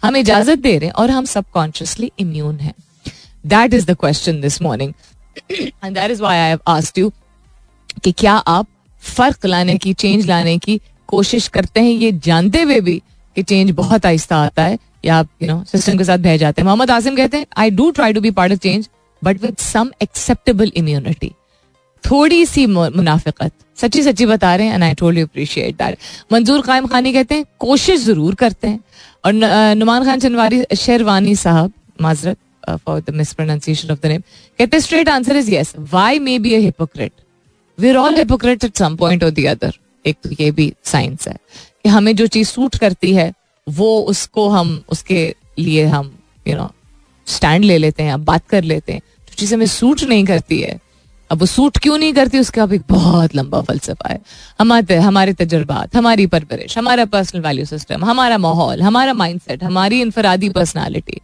हम इजाज़त दे रहे हैं और हम सबकॉन्शियसली इम्यून हैं। That is the question this morning and that is why I have asked you कि क्या आप फ़र्क लाने की चेंज लाने की कोशिश करते हैं, ये जानते हुए भी कि चेंज बहुत आहिस्ता आता है। या आप यू नो सिस्टम के साथ बह जाते हैं। मोहम्मद आसिम कहते हैं I do try to be part of change but with some acceptable immunity थोड़ी सी मुनाफिकत। सच्ची सच्ची बता रहे हैं and I told you appreciate that Manzoor Qaim Khani कहते हैं, कोशिश ज़रूर करते हैं। और नुमान खान चनवारी, शेरवानी साहब, माजरत for the mispronunciation of the name कहते straight answer is yes why may be a hypocrite we are all hypocrite at some point और द अदर एक तो ये भी साइंस है कि हमें जो चीज़ सूट करती है, वो उसको हम, उसके लिए हम यू नो स्टैंड ले लेते हैं, बात कर लेते हैं। जो चीज़ हमें सूट नहीं करती है अब वो सूट क्यों नहीं करती? उसका भी बहुत लंबा फलसफा है। हमारे हमारे तजर्बात, हमारी परवरिश, हमारा पर्सनल वैल्यू सिस्टम हमारा माहौल, हमारा माइंडसेट हमारी इनफरादी पर्सनालिटी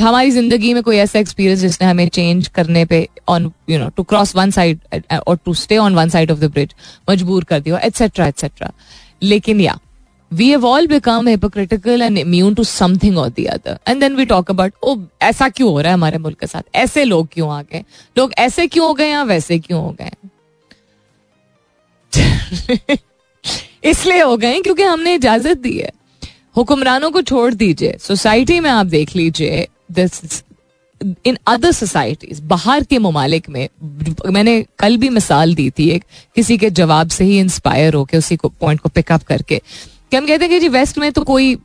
हमारी ज़िंदगी में कोई ऐसा एक्सपीरियंस जिसने हमें चेंज करने पे on you know to cross one side और to stay on one side of the bridge मजबूर कर दिया एटसेट्रा एट्सेट्रा लेकिन या we have all become hypocritical and immune to something or the other. And then we talk about oh ऐसा क्यों हो रहा है हमारे मुल्क के साथ? ऐसे लोग क्यों आ गए? लोग ऐसे क्यों हो गए या वैसे क्यों हो गए? [LAUGHS] इसलिए हो गए क्योंकि हमने इजाज़त दी है। हुक्मरानों को छोड़ दीजिए। सोसाइटी में आप देख लीजिए दिस इन अदर सोसाइटीज बाहर के ममालिक में, मैंने कल भी मिसाल दी थी एक, किसी के जवाब से ही इंस्पायर होकर उसी को पॉइंट को पिकअप करके। कि हम कहते हैं कि जी वेस्ट में तो कोई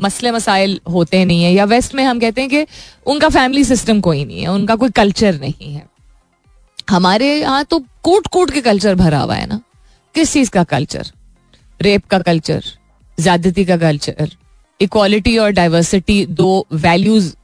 मसले मसाइल होते नहीं है, या वेस्ट में हम कहते हैं कि उनका फैमिली सिस्टम कोई नहीं है, उनका कोई कल्चर नहीं है। हमारे यहाँ तो कोट कोट के कल्चर भरा हुआ है ना। किस चीज़ का कल्चर रेप का कल्चर ज्यादती का कल्चर इक्वालिटी और डाइवर्सिटी दो वैल्यूज़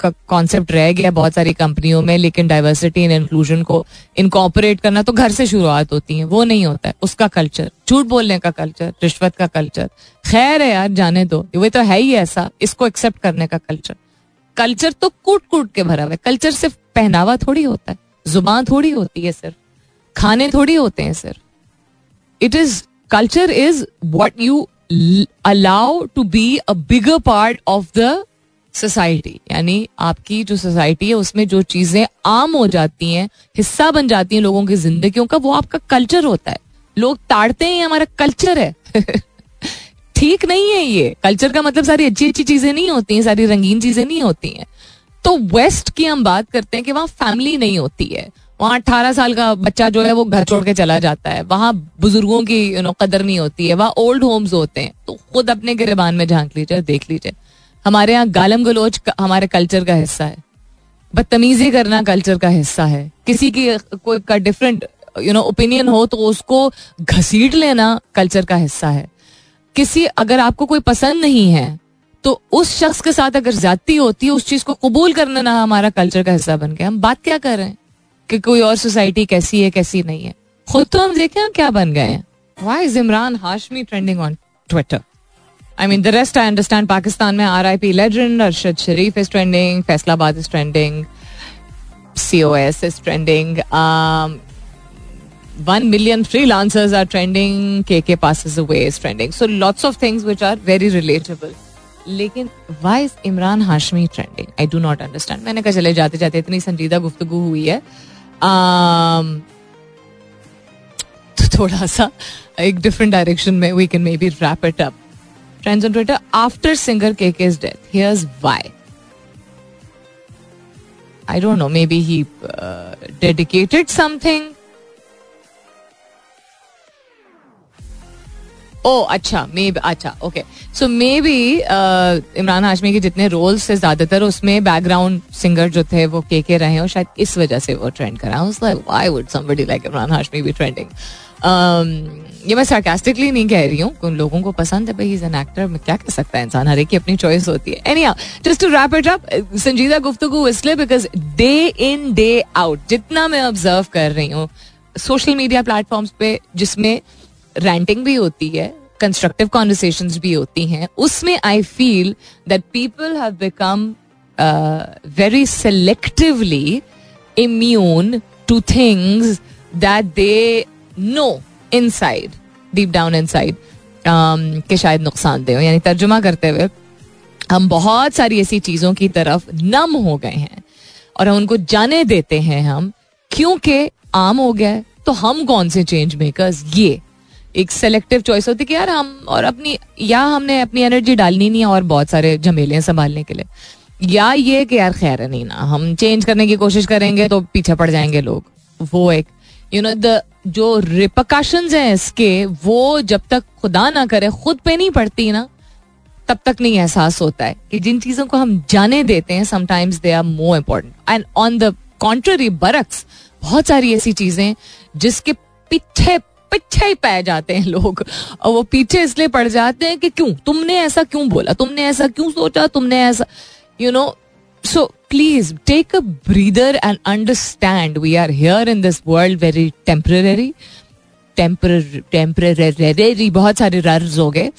का कॉन्सेप्ट रह गया बहुत सारी कंपनियों में, लेकिन डाइवर्सिटी एंड इंक्लूजन को इनकॉपरेट करना तो घर से शुरुआत होती है, वो नहीं होता है। उसका कल्चर झूठ बोलने का कल्चर रिश्वत का कल्चर खैर है यार, जाने दो। वो तो है ही ऐसा, इसको एक्सेप्ट करने का कल्चर कल्चर तो कूट कूट के भरा हुआ है। कल्चर सिर्फ़ पहनावा थोड़ी होता है, ज़ुबान थोड़ी होती है सिर्फ़, खाने थोड़ी होते हैं सिर्फ़। It is culture is what you allow to be a bigger part of the society यानी आपकी जो सोसाइटी है, उसमें जो चीज़ें आम हो जाती हैं, हिस्सा बन जाती हैं लोगों की जिंदगियों का, वो आपका कल्चर होता है। लोग ताड़ते हैं हमारा कल्चर है। [LAUGHS] ठीक नहीं है ये। कल्चर का मतलब सारी अच्छी अच्छी चीज़ें नहीं होती हैं, सारी रंगीन चीज़ें नहीं होती हैं। तो वेस्ट की हम बात करते हैं कि वहाँ फैमिली नहीं होती है। वहाँ अठारह साल का बच्चा जो है, वो घर छोड़ के चला जाता है। वहाँ बुज़ुर्गों की यू नो कदर नहीं होती है। वहाँ ओल्ड होम्स होते हैं। तो खुद अपने गिरबान में झाँक लीजिए, देख लीजिए। हमारे यहाँ गालम गलोच हमारे कल्चर का हिस्सा है। बदतमीजी करना कल्चर का हिस्सा है। किसी की, कोई का डिफरेंट यू नो ओपिनियन हो तो उसको घसीट लेना कल्चर का हिस्सा है। किसी, अगर आपको कोई पसंद नहीं है तो उस शख्स के साथ अगर जाती होती है, उस चीज़ को कबूल करना ना हमारा कल्चर का हिस्सा बन गया। हम बात क्या कर रहे हैं? कि कोई और सोसाइटी कैसी है, कैसी नहीं है। खुद तो हम देखें हम क्या बन गए हैं। Why is Emraan Hashmi trending on Twitter I mean the rest I understand Pakistan में R I P legend Arshad Sharif is trending Faisalabad is trending C O S is trending one million freelancers are trending K K pass away is trending so lots of things which are very relatable लेकिन why is Imran Hashmi trending I do not understand मैंने कहा चले जाते जाते इतनी संजीदा गुफ्तगु हुई है um, तो थोड़ा सा एक डिफरेंट डायरेक्शन में we can maybe wrap it up friends on Twitter after singer K K death here's why I don't know maybe he dedicated something oh अच्छा मे अच्छा okay so maybe Emraan Hashmi के जितने roles थे ज़्यादातर उसमें background singer जो थे वो के के रहे और शायद इस वजह से वो ट्रेंड करा। Why would somebody like Emraan Hashmi be trending ये मैं सार्केस्टिकली नहीं कह रही हूँ उन लोगों को पसंद है भाई इज़ एन एक्टर में क्या कह सकता है? इंसान हर एक की अपनी चॉइस होती है। Any just to wrap it up संजीदा गुफ्तगु इसलिए because day in day out जितना मैं ऑब्ज़र्व कर रही हूँ सोशल मीडिया प्लेटफॉर्म्स पे जिसमें रैंटिंग भी होती है कंस्ट्रक्टिव कॉन्वर्सेशन भी होती हैं, उसमें I feel that people have become very selectively immune to things that they know inside deep down inside के शायद नुकसान हो। यानी तर्जुमा करते हुए हम बहुत सारी ऐसी चीज़ों की तरफ़ नम हो गए हैं और उनको जाने देते हैं हम, क्योंकि आम हो गया तो हम कौन से चेंज मेकर्स ये एक सेलेक्टिव चॉइस होती कि यार हम और अपनी, या हमने अपनी एनर्जी डालनी नहीं है और बहुत सारे झमेले संभालने के लिए। या ये कि यार खैर नहीं ना, हम चेंज करने की कोशिश करेंगे तो पीछे पड़ जाएँगे लोग। वो एक यू नो द जो रिपोकाशन है इसके, वो जब तक खुदा ना करे, खुद पे नहीं पड़ती ना, तब तक नहीं एहसास होता है कि जिन चीज़ों को हम जाने देते हैं sometimes they are more important and on the contrary बरक्स बहुत सारी ऐसी चीज़ें जिसके पीछे पीछे ही पै जाते हैं लोग। और वो पीछे इसलिए पड़ जाते हैं कि क्यों? तुमने ऐसा क्यों बोला? तुमने ऐसा क्यों सोचा? तुमने ऐसा you know so please take a breather and understand we are here in this world very temporary temporary बहुत सारे रर्ज हो गए।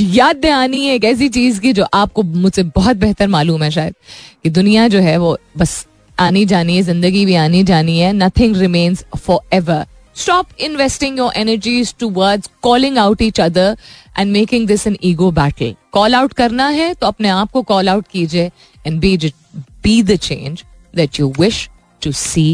याद दहानी है एक ऐसी चीज़ की जो आपको मुझसे बहुत बेहतर मालूम है शायद। कि दुनिया जो है वो बस आनी जानी है, ज़िंदगी भी आनी जानी है। Nothing remains forever stop investing your energy toward calling out each other and making this in ego battle call out करना है तो अपने आप को कॉल आउट कीजिए and be be the change that you wish to see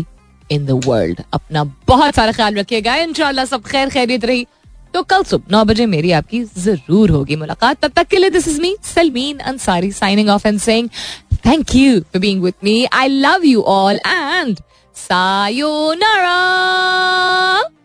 in the world अपना बहुत सारा ख्याल रखिएगा इनशाला सब खैर खैरियत रही। तो कल सुबह नौ बजे मेरी आपकी ज़रूर होगी मुलाकात। तब तक के लिए this is me Salmeen Ansari signing off and saying thank you for being with me I love you all and さよなら。